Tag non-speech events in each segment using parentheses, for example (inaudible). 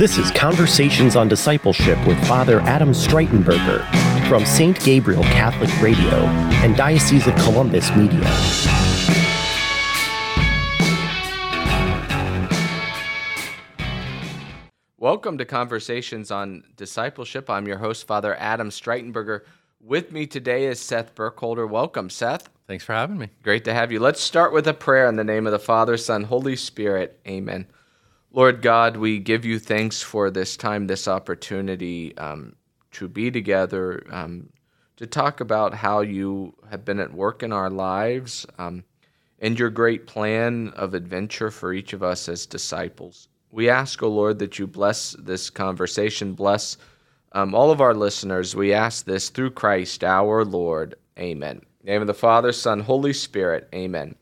This is Conversations on Discipleship with Father Adam Streitenberger from St. Gabriel Catholic Radio and Diocese of Columbus Media. Welcome to Conversations on Discipleship. I'm your host, Father Adam Streitenberger. With me today is Seth Burkholder. Welcome, Seth. Thanks for having me. Great to have you. Let's start with a prayer in the name of the Father, Son, Holy Spirit. Amen. Lord God, we give you thanks for this time, this opportunity um, to be together, um, to talk about how you have been at work in our lives um, and your great plan of adventure for each of us as disciples. We ask, O oh Lord, that you bless this conversation, bless um, all of our listeners. We ask this through Christ our Lord. Amen. name of the Father, Son, Holy Spirit. Amen.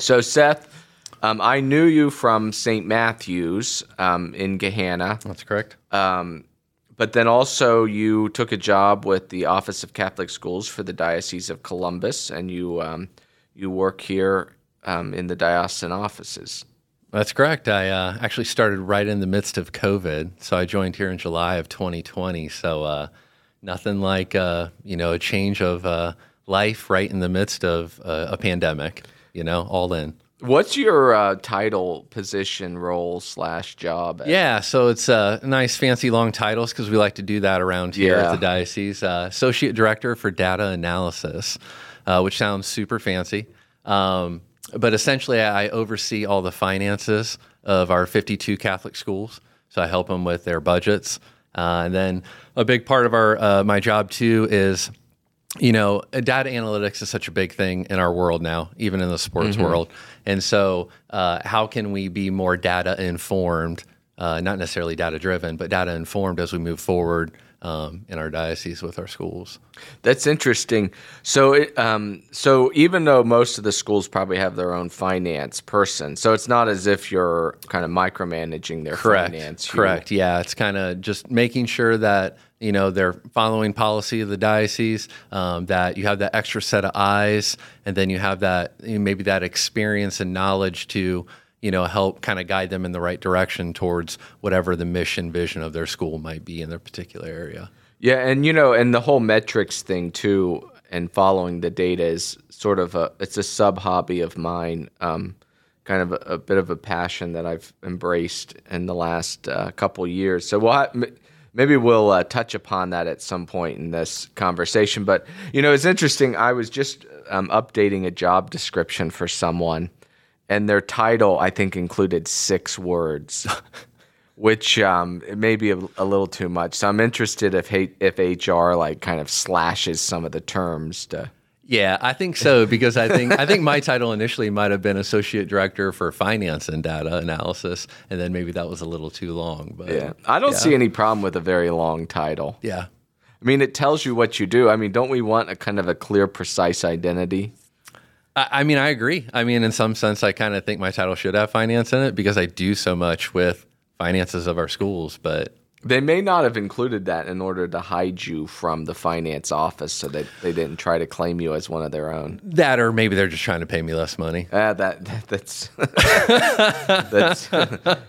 So, Seth, um, I knew you from St. Matthew's um, in Gahanna. That's correct. Um, but then also you took a job with the Office of Catholic Schools for the Diocese of Columbus, and you um, you work here um, in the diocesan offices. That's correct. I uh, actually started right in the midst of COVID, so I joined here in July of 2020. So uh, nothing like uh, you know a change of uh, life right in the midst of uh, a pandemic. You know, all in. What's your uh, title, position, role slash job? At? Yeah, so it's uh, nice, fancy, long titles because we like to do that around here yeah. at the diocese. Uh, Associate Director for Data Analysis, uh, which sounds super fancy, um, but essentially I oversee all the finances of our 52 Catholic schools. So I help them with their budgets, uh, and then a big part of our uh, my job too is you know, data analytics is such a big thing in our world now, even in the sports mm-hmm. world. And so, uh, how can we be more data informed, uh, not necessarily data driven, but data informed as we move forward um, in our diocese with our schools? That's interesting. So, it, um, so even though most of the schools probably have their own finance person, so it's not as if you're kind of micromanaging their Correct. finance. Correct. Yeah, it's kind of just making sure that you know they're following policy of the diocese um, that you have that extra set of eyes and then you have that you know, maybe that experience and knowledge to you know help kind of guide them in the right direction towards whatever the mission vision of their school might be in their particular area yeah and you know and the whole metrics thing too and following the data is sort of a it's a sub hobby of mine um, kind of a, a, bit of a passion that I've embraced in the last uh, couple years so what maybe we'll uh, touch upon that at some point in this conversation. But you know, it's interesting. I was just um, updating a job description for someone, and their title I think included six words. (laughs) which um, it may be a, a, little too much. So I'm interested if if HR like kind of slashes some of the terms to yeah, I think so because I think I think my title initially might have been associate director for finance and data analysis, and then maybe that was a little too long. But yeah, I don't yeah. see any problem with a very long title. Yeah, I mean it tells you what you do. I mean, don't we want a kind of a clear, precise identity? I, mean, I agree. I mean, in some sense, I kind of think my title should have finance in it because I do so much with finances of our schools, but they may not have included that in order to hide you from the finance office so that they didn't try to claim you as one of their own. That or maybe they're just trying to pay me less money. Uh, that, that that's (laughs) that's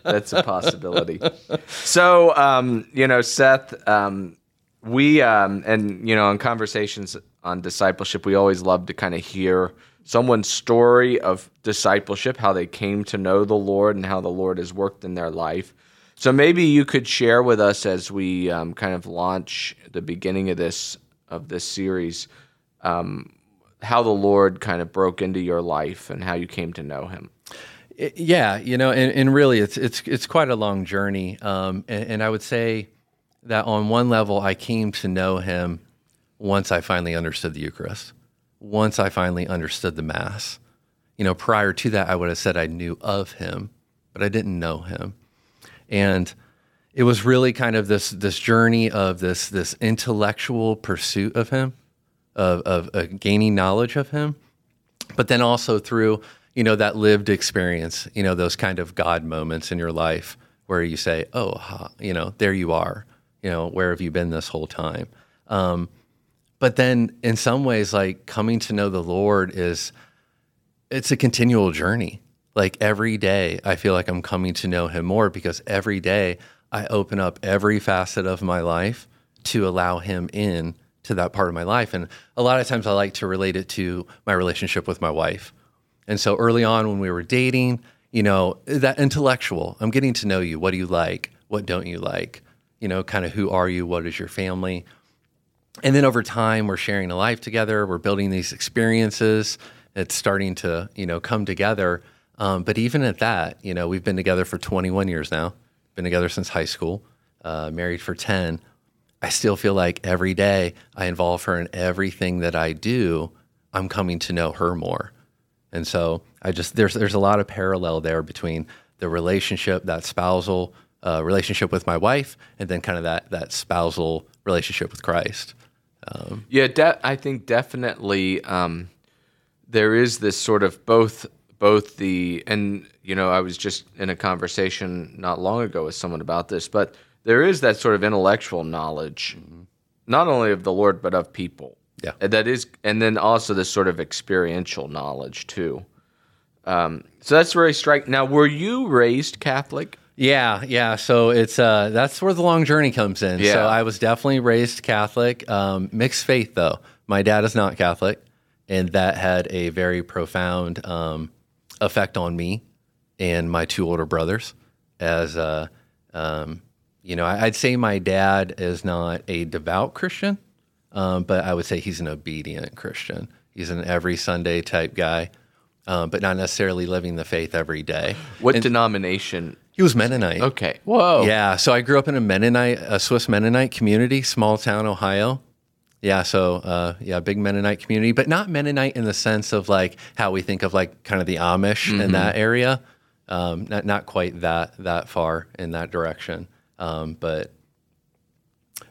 that's a possibility. So um, you know, Seth, um, we um, and you know, in conversations on discipleship, we always love to kind of hear someone's story of discipleship, how they came to know the Lord and how the Lord has worked in their life. So maybe you could share with us as we um, kind of launch the beginning of this of this series, um, how the Lord kind of broke into your life and how you came to know Him. Yeah, you know, and, and really, it's it's it's quite a long journey, um, and, and I would say that on one level, I came to know Him once I finally understood the Eucharist, once I finally understood the Mass. You know, prior to that, I would have said I knew of Him, but I didn't know Him and it was really kind of this this journey of this this intellectual pursuit of him, of of uh, gaining knowledge of him, but then also through you know that lived experience, you know those kind of God moments in your life where you say, oh, you know, there you are, you know, where have you been this whole time? Um, but then in some ways, like coming to know the Lord is it's a continual journey like every day, I feel like I'm coming to know him more because every day I open up every facet of my life to allow Him in to that part of my life. And a lot of times I like to relate it to my relationship with my wife. And so early on when we were dating, you know, that intellectual, I'm getting to know you. What do you like? What don't you like? You know, kind of who are you? What is your family? And then over time, we're sharing a life together. We're building these experiences. It's starting to, you know, come together. Um, but even at that, you know, we've been together for 21 years now. Been together since high school. Uh, married for 10. I still feel like every day I involve her in everything that I do. I'm coming to know her more. And so I just there's there's a lot of parallel there between the relationship, that spousal uh, relationship with my wife, and then kind of that that spousal relationship with Christ. Um, yeah, de- I think definitely um, there is this sort of both both the and you know I was just in a conversation not long ago with someone about this, but there is that sort of intellectual knowledge, mm-hmm. not only of the Lord but of people. Yeah, that is, and then also this sort of experiential knowledge too. Um, so that's very striking. Now, were you raised Catholic? Yeah, yeah. So it's uh, that's where the long journey comes in. Yeah. So I was definitely raised Catholic, um, mixed faith though. My dad is not Catholic, and that had a very profound um, effect on me and my two older brothers. As uh, um, you know, I'd say my dad is not a devout Christian, um, but I would say he's an obedient Christian. He's an every Sunday type guy, um, but not necessarily living the faith every day. What and denomination? He was Mennonite. Okay. Whoa. Yeah. So I grew up in a Mennonite, a Swiss Mennonite community, small town, Ohio. Yeah, so uh, yeah, big Mennonite community, but not Mennonite in the sense of like how we think of like kind of the Amish mm-hmm. in that area. Um, not not quite that that far in that direction, um, but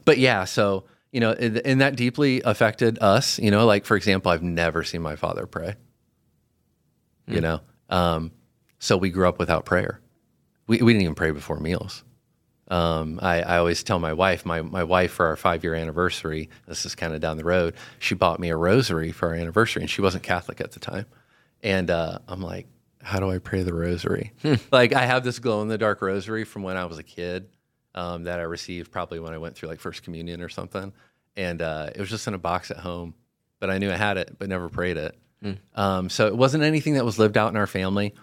but yeah. So you know, and, that deeply affected us. You know, like for example, I've never seen my father pray. Mm. You know, um, so we grew up without prayer. We we didn't even pray before meals. Um, I, I, always tell my wife, my, my wife for our five year anniversary, this is kind of down the road, she bought me a rosary for our anniversary, and she wasn't Catholic at the time. And uh, I'm like, how do I pray the rosary? Hmm. (laughs) Like, I have this glow in the dark rosary from when I was a kid um, that I received probably when I went through like First Communion or something. And uh, it was just in a box at home, but I knew I had it, but never prayed it. Hmm. Um, so it wasn't anything that was lived out in our family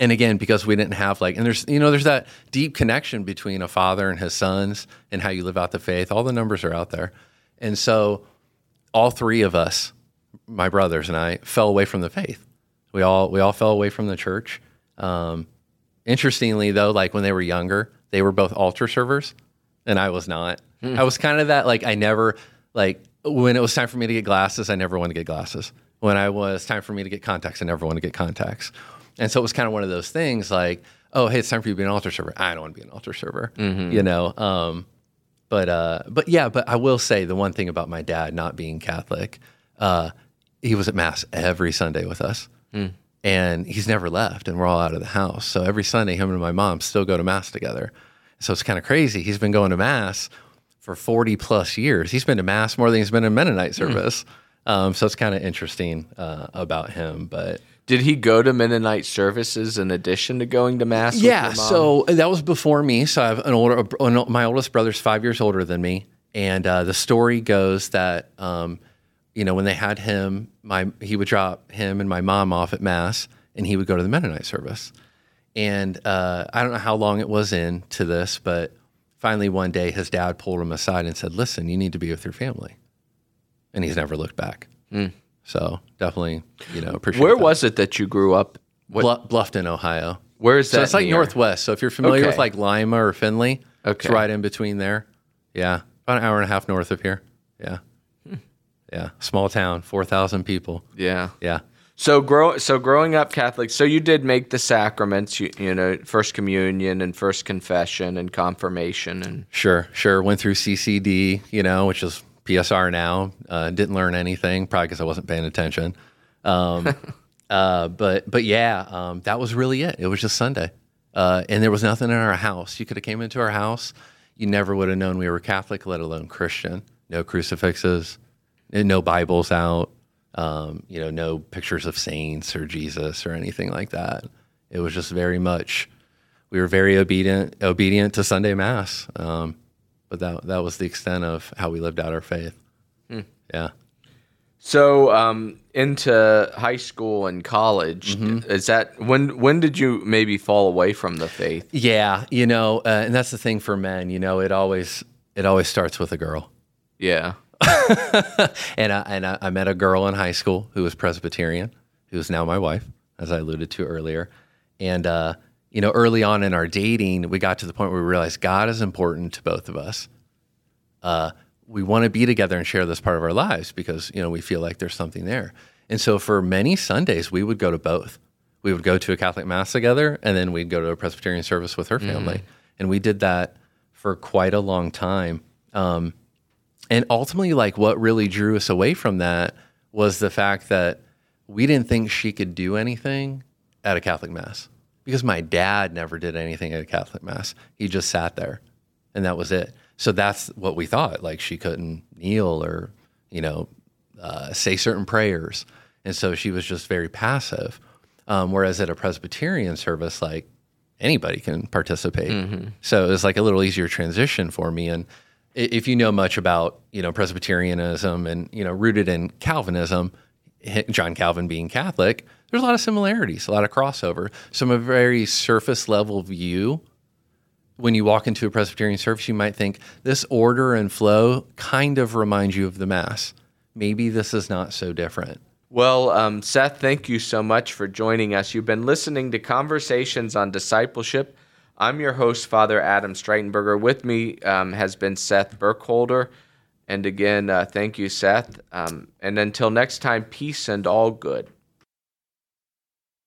and again because we didn't have like and there's you know there's that deep connection between a father and his sons and how you live out the faith. All the numbers are out there. And so all three of us my brothers and i fell away from the faith. We all we all fell away from the church. Um, interestingly though like when they were younger they were both altar servers and i was not. Mm. i was kind of that like i never like when it was time for me to get glasses i never wanted to get glasses. When i was time for me to get contacts i never wanted to get contacts and so it was kind of one of those things like, oh, hey, it's time for you to be an altar server. I don't want to be an altar server, mm-hmm. you know. Um, but uh, but yeah, but I will say the one thing about my dad not being Catholic, uh, he was at mass every Sunday with us, mm. and he's never left, and we're all out of the house. So every Sunday, him and my mom still go to mass together. So it's kind of crazy. He's been going to mass for forty plus years. He's been to mass more than he's been in Mennonite hmm. service. Mm. Um, so it's kind of interesting uh, about him, but did he go to Mennonite services in addition to going to mass? Yeah, so that was before me. So I have an older, my oldest brother's five years older than me, and uh, the story goes that um, you know when they had him, my he would drop him and my mom off at mass, and he would go to the Mennonite service. And uh, I don't know how long it was in to this, but finally one day his dad pulled him aside and said, "Listen, you need to be with your family," and he's never looked back. Mm. So definitely, you know, appreciate. Where that. was it that you grew up? What? Bluffton, Ohio. Where is that? So it's like near? northwest. So if you're familiar okay. with like Lima or Findlay, okay. it's right in between there. Yeah, about an hour and a half north of here. Yeah, hmm. yeah, small town, four thousand people. Yeah, yeah. So grow so growing up Catholic, so you did make the sacraments, you, you know, first communion and first confession and confirmation and Sure, sure. Went through CCD, you know, which is PSR now. Uh, didn't learn anything, probably because I wasn't paying attention. Um, (laughs) uh, but but yeah, um, that was really it. It was just Sunday, uh, and there was nothing in our house. You could have came into our house, you never would have known we were Catholic, let alone Christian. No crucifixes, no Bibles out. Um, you know, no pictures of saints or Jesus or anything like that. It was just very much we were very obedient obedient to Sunday mass. Um, but that that was the extent of how we lived out our faith. Hmm. Yeah. So um, into high school and college, Mm-hmm. is that when? When did you maybe fall away from the faith? Yeah, you know, uh, and that's the thing for men. You know, it always it always starts with a girl. Yeah. (laughs) and I, and I, I met a girl in high school who was Presbyterian, who is now my wife, as I alluded to earlier. And uh, you know, early on in our dating, we got to the point where we realized God is important to both of us. Uh, we want to be together and share this part of our lives because you know we feel like there's something there. And so for many Sundays, we would go to both. We would go to a Catholic mass together, and then we'd go to a Presbyterian service with her family, and we did that for quite a long time. Um, and ultimately, like what really drew us away from that was the fact that we didn't think she could do anything at a Catholic mass because my dad never did anything at a Catholic mass. He just sat there, and that was it. So that's what we thought. Like she couldn't kneel or, you know, uh, say certain prayers, and so she was just very passive. Um, whereas at a Presbyterian service, like anybody can participate. So it was like a little easier transition for me. And if you know much about you know Presbyterianism and you know rooted in Calvinism, John Calvin being Catholic, there's a lot of similarities, a lot of crossover. So from a very surface level view, when you walk into a Presbyterian service, you might think this order and flow kind of reminds you of the Mass. Maybe this is not so different. Well, um, Seth, thank you so much for joining us. You've been listening to Conversations on Discipleship. I'm your host, Father Adam Streitenberger. With me um, has been Seth Burkholder. And again, uh, thank you, Seth. Um, and until next time, peace and all good.